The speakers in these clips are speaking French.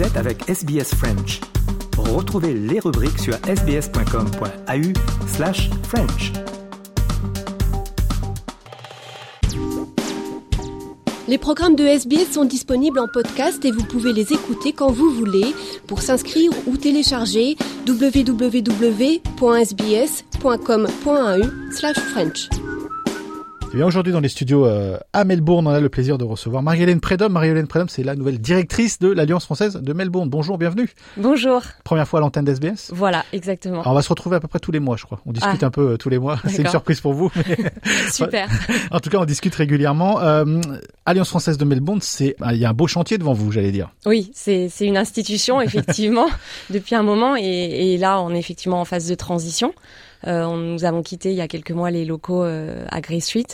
Vous êtes avec SBS French. Retrouvez les rubriques sur sbs.com.au slash French. Les programmes de SBS sont disponibles en podcast et vous pouvez les écouter quand vous voulez. Pour s'inscrire ou télécharger, www.sbs.com.au slash French. Eh bien, aujourd'hui, dans les studios euh, à Melbourne, on a le plaisir de recevoir Marie-Hélène Prédhomme. Marie-Hélène Prédhomme, c'est la nouvelle directrice de l'Alliance française de Melbourne. Bonjour, bienvenue. Bonjour. Première fois à l'antenne d'SBS. Voilà, exactement. Alors, on va se retrouver à peu près tous les mois, je crois. On discute Ah. un peu euh, tous les mois. C'est une surprise pour vous. mais- Super. en tout cas, on discute régulièrement. Euh, Alliance française de Melbourne, c'est ah, il y a un beau chantier devant vous, j'allais dire. Oui, c'est c'est une institution, effectivement, depuis un moment. Et, et là, on est effectivement en phase de transition. Euh, on, nous avons quitté il y a quelques mois les locaux euh, à Grey Street.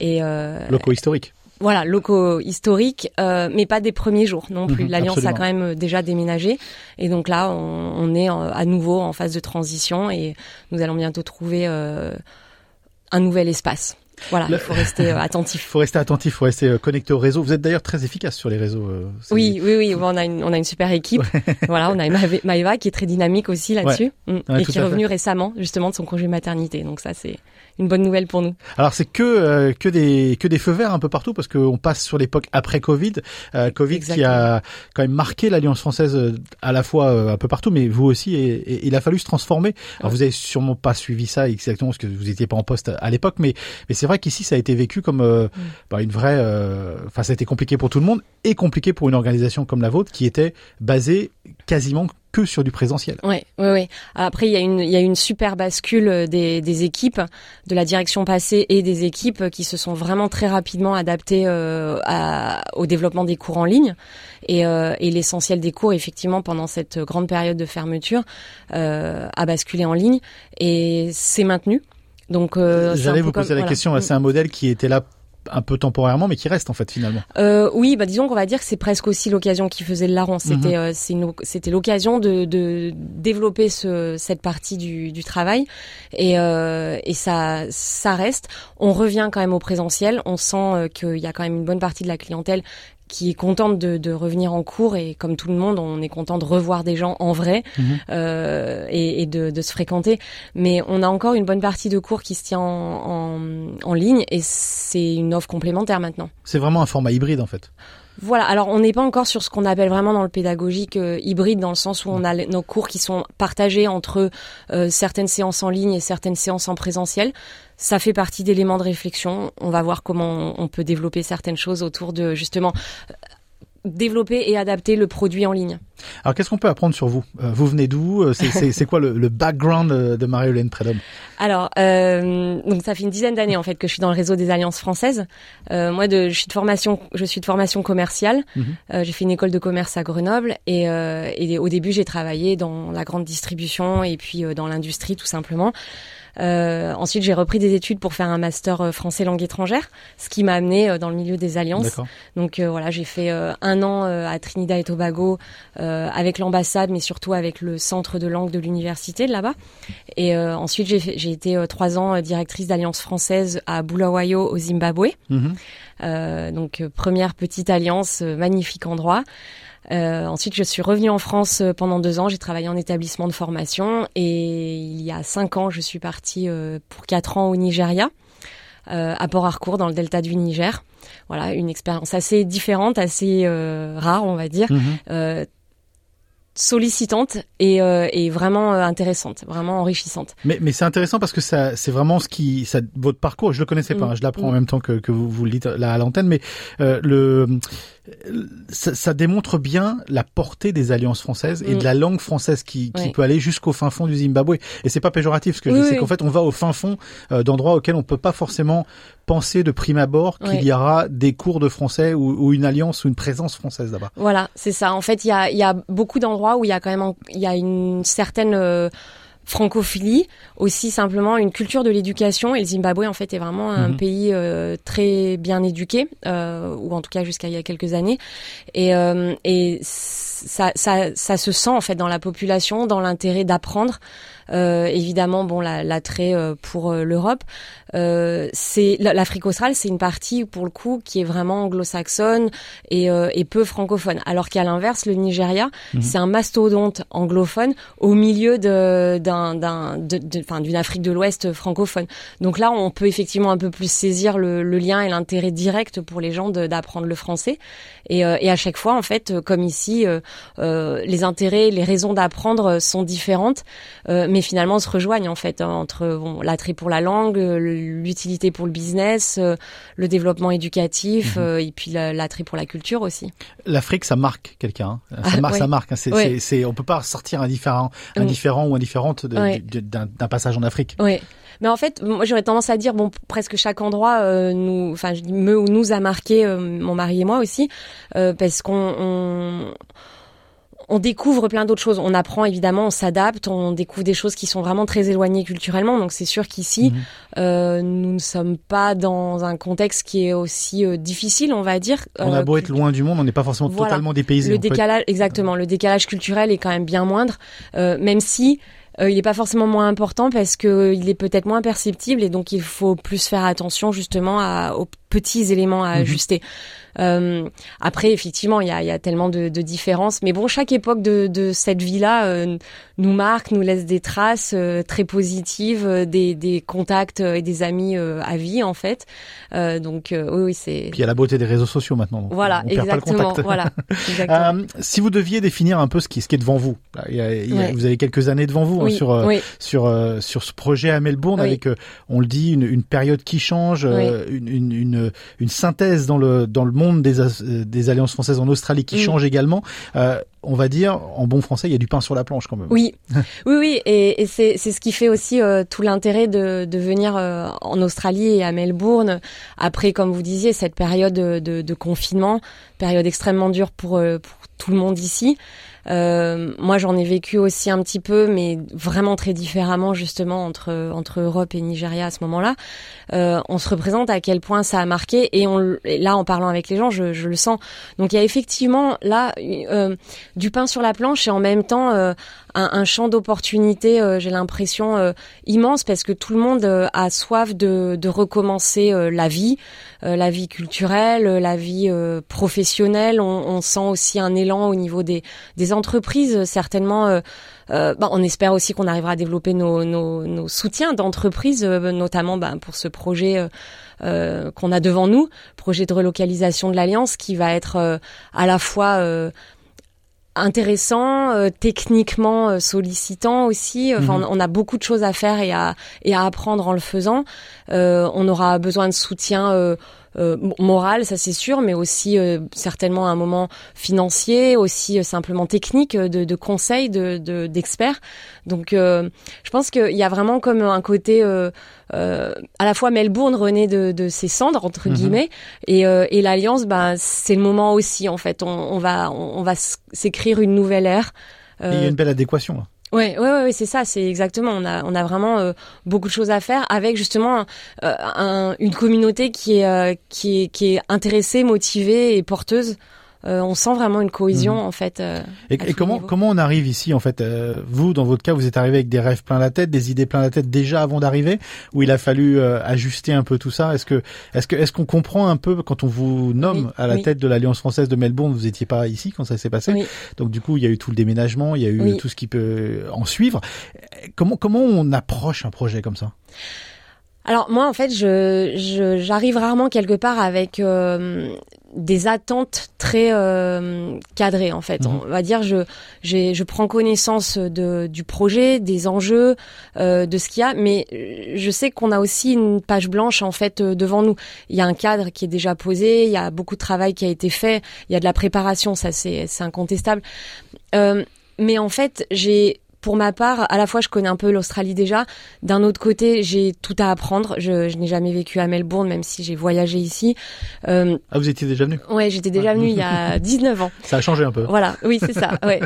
Et euh, Locaux historiques. voilà, locaux historiques, euh, mais pas des premiers jours non plus. Mhm, L'Alliance a quand même déjà déménagé. Et donc là, on, on est en- à nouveau en phase de transition et nous allons bientôt trouver euh, un nouvel espace. Voilà, il faut rester euh, Il attentif. faut rester attentif, il faut rester euh, connecté au réseau. Vous êtes d'ailleurs très efficace sur les réseaux. euh, Oui, oui, oui. On a une, on a une super équipe. voilà, on a Maëva qui est très dynamique aussi là-dessus Mm. Ouais, et qui est revenue récemment justement de son congé maternité. Donc ça, c'est une bonne nouvelle pour nous. Alors c'est que euh, que des que des feux verts un peu partout parce qu'on passe sur l'époque après Covid, euh, Covid qui a quand même marqué l'alliance française à la fois un peu partout, mais vous aussi, et, et il a fallu se transformer. Alors vous avez sûrement pas suivi ça exactement parce que vous étiez pas en poste à l'époque, mais mais c'est vrai qu'ici ça a été vécu comme euh, bah, une vraie, euh, enfin ça a été compliqué pour tout le monde et compliqué pour une organisation comme la vôtre qui était basée quasiment que sur du présentiel. Ouais, ouais, ouais. Après, il y a une, il y a une super bascule euh, des, des équipes, de la direction passée et des équipes qui se sont vraiment très rapidement adaptées euh, à- au développement des cours en ligne. Et, euh, et l'essentiel des cours, effectivement, pendant cette grande période de fermeture, euh, a basculé en ligne et c'est maintenu. Donc, euh, J'allais vous comme- poser la voilà. question, Mm. c'est un modèle qui était là un peu temporairement, mais qui reste en fait finalement? Euh, oui, bah disons qu'on va dire que c'est presque aussi l'occasion qui faisait le larron. C'était euh, c'est une- c'était l'occasion de, de développer ce, cette partie du, du travail et, euh, et ça ça reste. On revient quand même au présentiel. On sent euh, qu'il y a quand même une bonne partie de la clientèle qui est contente de, de revenir en cours et comme tout le monde, on est content de revoir des gens en vrai Mhm. euh, et, et de, de se fréquenter. Mais on a encore une bonne partie de cours qui se tient en, en, en ligne et c'est une offre complémentaire maintenant. C'est vraiment un format hybride en fait. Voilà, alors on n'est pas encore sur ce qu'on appelle vraiment dans le pédagogique euh, hybride, dans le sens où on a nos cours qui sont partagés entre euh, certaines séances en ligne et certaines séances en présentiel. Ça fait partie d'éléments de réflexion. On va voir comment on peut développer certaines choses autour de justement développer et adapter le produit en ligne. Alors qu'est-ce qu'on peut apprendre sur vous? Euh, Vous venez d'où? Euh, C'est- quoi le, le background euh, de Marie-Hélène Prédhomme? Alors, euh, donc ça fait une dizaine d'années en fait que je suis dans le réseau des alliances françaises. Euh, moi, de, je suis de formation, je suis de formation commerciale. Mhm. Euh, j'ai fait une école de commerce à Grenoble et, et au début j'ai travaillé dans la grande distribution et puis dans l'industrie tout simplement. Euh, ensuite, j'ai repris des études pour faire un master euh, français langue étrangère, ce qui m'a amené euh, dans le milieu des alliances. Donc voilà, j'ai fait un an à Trinidad et Tobago euh, avec l'ambassade, mais surtout avec le centre de langue de l'université de là-bas. Et euh, ensuite, j'ai été trois ans directrice d'alliance française à Bulawayo au Zimbabwe. Mhm. Euh, donc première petite alliance, magnifique endroit. Euh, ensuite, je suis revenue en France euh, pendant deux ans. J'ai travaillé en établissement de formation et il y a cinq ans, je suis partie euh, pour quatre ans au Nigeria, euh, à Port Harcourt, dans le delta du Niger. Voilà, une expérience assez différente, assez euh, rare, on va dire, Mhm. euh, sollicitante et, euh, et vraiment intéressante, vraiment enrichissante. Mais, mais c'est intéressant parce que ça, c'est vraiment ce qui, ça, votre parcours. Je le connaissais pas, Mm. hein, je l'apprends en Mm. même temps que, que vous, vous le dites là à l'antenne, mais euh, le, ça, ça démontre bien la portée des alliances françaises et Mm. de la langue française qui, qui peut aller jusqu'au fin fond du Zimbabwe. Et c'est pas péjoratif ce que je Oui, dis, c'est qu'en fait on va au fin fond euh, d'endroits auxquels on peut pas forcément penser de prime abord qu'il y aura des cours de français ou, ou une alliance ou une présence française là-bas. Voilà, c'est ça. En fait, il y a, y a beaucoup d'endroits où il y a quand même il y a une certaine euh, francophilie, aussi simplement une culture de l'éducation. Et le Zimbabwe, en fait, est vraiment un Mhm. pays euh, très bien éduqué, euh, ou en tout cas jusqu'à il y a quelques années. Et, euh, et ça, ça, ça se sent en fait dans la population, dans l'intérêt d'apprendre. Évidemment, bon, l'attrait pour l'Europe. c'est l'Afrique australe, c'est une partie pour le coup qui est vraiment anglo-saxonne et, et, peu francophone. Alors qu'à l'inverse, le Nigeria, mhm. c'est un mastodonte anglophone au milieu de d'un d'une Afrique de l'Ouest francophone. Donc là, on peut effectivement un peu plus saisir le, le lien et l'intérêt direct pour les gens d'apprendre le français. Et, euh, et, à chaque fois, en fait, euh, comme ici, euh, euh, les intérêts, les raisons d'apprendre sont différentes, euh, mais finalement se rejoignent en fait hein, entre bon, l'attrait pour la langue, l'utilité pour le business, le développement éducatif, mhm. et puis l'attrait pour la culture aussi. L'Afrique, ça marque quelqu'un. Hein. Ça, marque, ça marque. Hein. C'est, c'est, on peut pas sortir indifférent, indifférent ou indifférente d'un passage en Afrique. Oui. Mais en fait, moi j'aurais tendance à dire bon presque chaque endroit euh, nous, enfin me nous a marqué euh, mon mari et moi aussi euh, parce qu'on on, on découvre plein d'autres choses. On apprend évidemment, on s'adapte, on découvre des choses qui sont vraiment très éloignées culturellement. Donc c'est sûr qu'ici, mhm. euh, nous ne sommes pas dans un contexte qui est aussi euh, difficile, on va dire. On a beau être loin du monde, on n'est pas forcément totalement dépaysé. Le décalage, exactement, le décalage culturel est quand même bien moindre, même si euh, il n'est pas forcément moins important parce que euh, il est peut-être moins perceptible et donc il faut plus faire attention justement à, aux petits éléments à mhm. ajuster. Euh, après, effectivement, il y a, y a, tellement de, de, différences. Mais bon, chaque époque de, de cette vie-là euh, nous marque, nous laisse des traces euh, très positives, des, des, contacts et des amis à vie, en fait. donc, oui, oui c'est... Puis il y a la beauté des réseaux sociaux maintenant. Donc voilà, on exactement. Perd voilà, exactement. si vous deviez définir un peu ce qui, ce qui est devant vous, il y a, vous avez quelques années devant vous hein, sur, sur, sur ce projet à Melbourne avec, on le dit, une, une période qui change, une, une, une, une synthèse dans le, dans le monde des, euh, des alliances françaises en Australie qui mm. change également. Euh, on va dire, en bon français, il y a du pain sur la planche quand même. Oui, oui, oui, et, et c'est ce qui fait aussi euh, tout l'intérêt de, de venir euh, en Australie et à Melbourne après, comme vous disiez, cette période de, de confinement, période extrêmement dure pour, pour tout le monde ici. Euh, moi, j'en ai vécu aussi un petit peu, mais vraiment très différemment justement entre entre Europe et Nigeria à ce moment-là. Euh, on se représente à quel point ça a marqué, et, on, là, en parlant avec les gens, je, je le sens. Donc, il y a effectivement là euh, du pain sur la planche et en même temps euh, un, champ d'opportunités. Euh, j'ai l'impression euh, immense parce que tout le monde a soif de, recommencer la vie, la vie culturelle, la vie professionnelle. On, sent aussi un élan au niveau des entreprises certainement. Euh, bah, on espère aussi qu'on arrivera à développer nos, soutiens d'entreprises, notamment bah, pour ce projet qu'on a devant nous, projet de relocalisation de l'Alliance, qui va être à la fois intéressant, techniquement sollicitant aussi. Enfin, mhm. on, a beaucoup de choses à faire et à, et à apprendre en le faisant. on aura besoin de soutien euh, morale, ça c'est sûr, mais aussi euh, certainement un moment financier, aussi euh, simplement technique, de, de conseils, de d'experts. Donc, je pense qu'il y a vraiment comme un côté à la fois Melbourne renaît de, de ses cendres entre mhm. guillemets, et, et l'alliance, bah, c'est le moment aussi en fait. On, on va on, va s'écrire une nouvelle ère. il y a une belle adéquation. Là. Ouais, ouais, ouais, c'est ça, c'est exactement. On a, on a vraiment euh, beaucoup de choses à faire avec justement euh, un, une communauté qui est, euh, qui est, qui est intéressée, motivée et porteuse euh, on sent vraiment une cohésion mhm. en fait. Euh, et, comment comment on arrive ici en fait euh, Vous, dans votre cas, vous êtes arrivé avec des rêves plein la tête, des idées plein la tête déjà avant d'arriver, ou il a fallu ajuster un peu tout ça? Est-ce que est-ce que est-ce qu'on comprend un peu quand on vous nomme à la tête de l'Alliance française de Melbourne Vous étiez pas ici quand ça s'est passé, donc du coup il y a eu tout le déménagement, il y a eu tout ce qui peut en suivre. Comment comment on approche un projet comme ça? Alors moi en fait je j'arrive rarement quelque part avec des attentes très euh, cadrées en fait. Mhm. On va dire je je prends connaissance de du projet, des enjeux, euh, de ce qu'il y a, mais je sais qu'on a aussi une page blanche en fait euh, devant nous. Il y a un cadre qui est déjà posé, il y a beaucoup de travail qui a été fait, il y a de la préparation, ça c'est c'est incontestable. Euh, mais en fait, j'ai pour ma part, à la fois, je connais un peu l'Australie déjà. D'un autre côté, j'ai tout à apprendre. Je, je n'ai jamais vécu à Melbourne, même si j'ai voyagé ici. Euh, ah, vous étiez déjà venu Ouais, j'étais déjà venu il y a 19 ans. Ça a changé un peu. Voilà, oui, c'est ça. Ouais.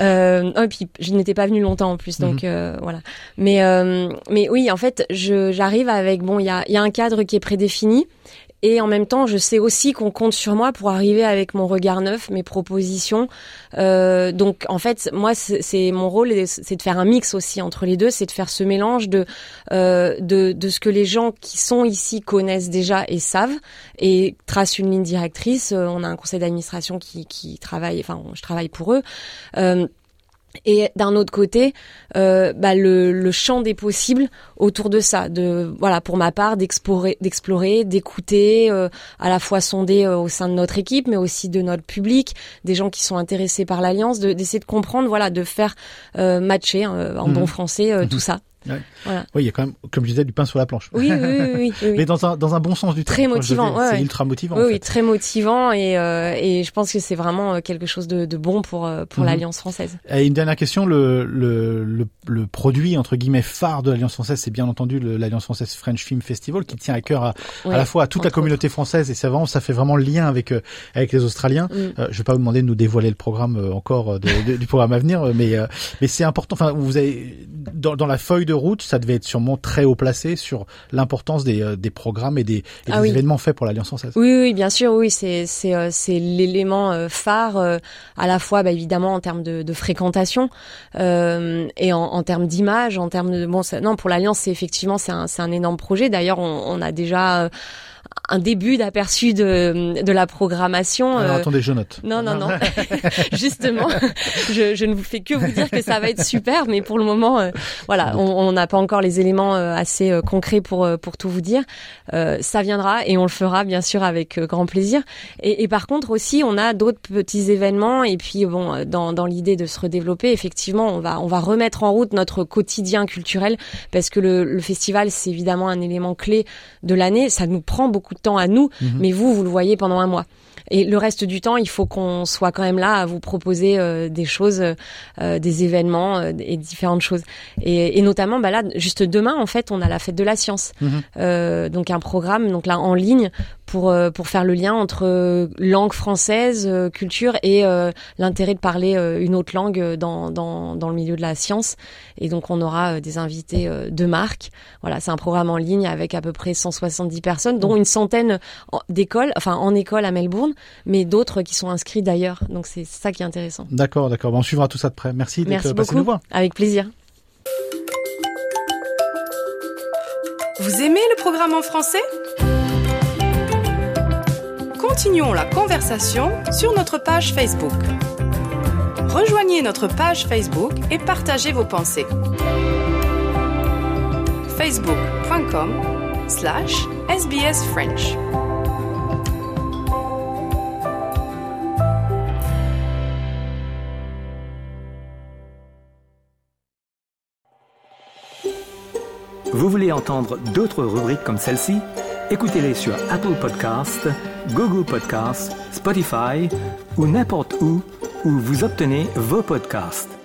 Euh, et puis, je n'étais pas venu longtemps en plus, donc mhm. euh, voilà. Mais, mais oui, en fait, j'arrive avec bon, il y a, y a un cadre qui est prédéfini et en même temps, je sais aussi qu'on compte sur moi pour arriver avec mon regard neuf, mes propositions. Euh, donc, en fait, moi, c'est mon rôle, c'est de faire un mix aussi entre les deux, c'est de faire ce mélange de, euh, de ce que les gens qui sont ici connaissent déjà et savent et tracent une ligne directrice. Euh, on a un conseil d'administration qui qui travaille, enfin, je travaille pour eux. Euh, et d'un autre côté, euh, bah, le, le, champ des possibles autour de ça, de voilà pour ma part d'explorer, d'explorer, d'écouter, euh, à la fois sonder euh, au sein de notre équipe, mais aussi de notre public, des gens qui sont intéressés par l'alliance, d'essayer de, comprendre, voilà, de faire euh, matcher hein, en bon mhm. français mhm. tout ça. Ouais. Voilà. Oui, il y a quand même, comme je disais, du pain sur la planche. Oui, oui, oui. oui, Mais dans un, dans un bon sens du terme. Très motivant. Ouais, c'est ultra motivant. Oui, en fait. oui, très motivant et, euh, et je pense que c'est vraiment euh, quelque chose de, de bon pour, euh, pour mhm. l'Alliance française. Et une dernière question, le, le, le, le, produit, entre guillemets, phare de l'Alliance française, c'est bien entendu l'Alliance française French Film Festival qui tient à cœur à, à la fois à toute la communauté française et ça, vraiment, ça fait vraiment le lien avec, avec les Australiens. Mm. Euh, je vais pas vous demander de nous dévoiler le programme encore de, du programme à venir, mais, mais c'est important. Enfin, vous avez, dans, dans la feuille de route, ça devait être sûrement très haut placé sur l'importance des, euh, des programmes et des, et ah des événements faits pour l'Alliance française. Oui, oui, bien sûr, oui, c'est c'est euh, c'est l'élément euh, phare à la fois, bah, évidemment, en termes de, de fréquentation euh, et en, en termes d'image, en termes de bon, ça, non, pour l'Alliance, c'est effectivement c'est un c'est un énorme projet. D'ailleurs, on, on a déjà un début d'aperçu de, de la programmation. Alors, euh, attendez, je note. Non, non, non. Justement, je, je, ne vous fais que vous dire que ça va être super, mais pour le moment, euh, voilà, on n'a pas encore les éléments euh, assez concrets pour pour tout vous dire. ça viendra et on le fera bien sûr avec grand plaisir. Et, et par contre aussi, on a d'autres petits événements et puis bon, dans, dans l'idée de se redévelopper, effectivement, on va on va remettre en route notre quotidien culturel parce que le, le festival c'est évidemment un élément clé de l'année. Ça nous prend beaucoup de temps à nous, mhm. mais vous, vous le voyez pendant un mois. Et le reste du temps, il faut qu'on soit quand même là à vous proposer euh, des choses, euh, des événements euh, et différentes choses. Et, et, notamment, bah là, juste demain, en fait, on a la fête de la science, mhm. donc un programme, donc là en ligne pour pour faire le lien entre langue française, culture et l'intérêt de parler une autre langue dans, dans dans le milieu de la science. Et donc on aura des invités de marque. Voilà, c'est un programme en ligne avec à peu près 170 personnes, dont une centaine d'écoles, enfin en école à Melbourne mais d'autres qui sont inscrits d'ailleurs. Donc c'est ça qui est intéressant. D'accord, d'accord. on suivra tout ça de près. Merci d'être passé nous voir. Avec plaisir. Vous aimez le programme en français? Continuons la conversation sur notre page Facebook. Rejoignez notre page Facebook et partagez vos pensées. facebook.com slash sbsfrench Vous voulez entendre d'autres rubriques comme celle-ci? Écoutez-les sur Apple Podcasts, Google Podcasts, Spotify ou n'importe où où vous obtenez vos podcasts.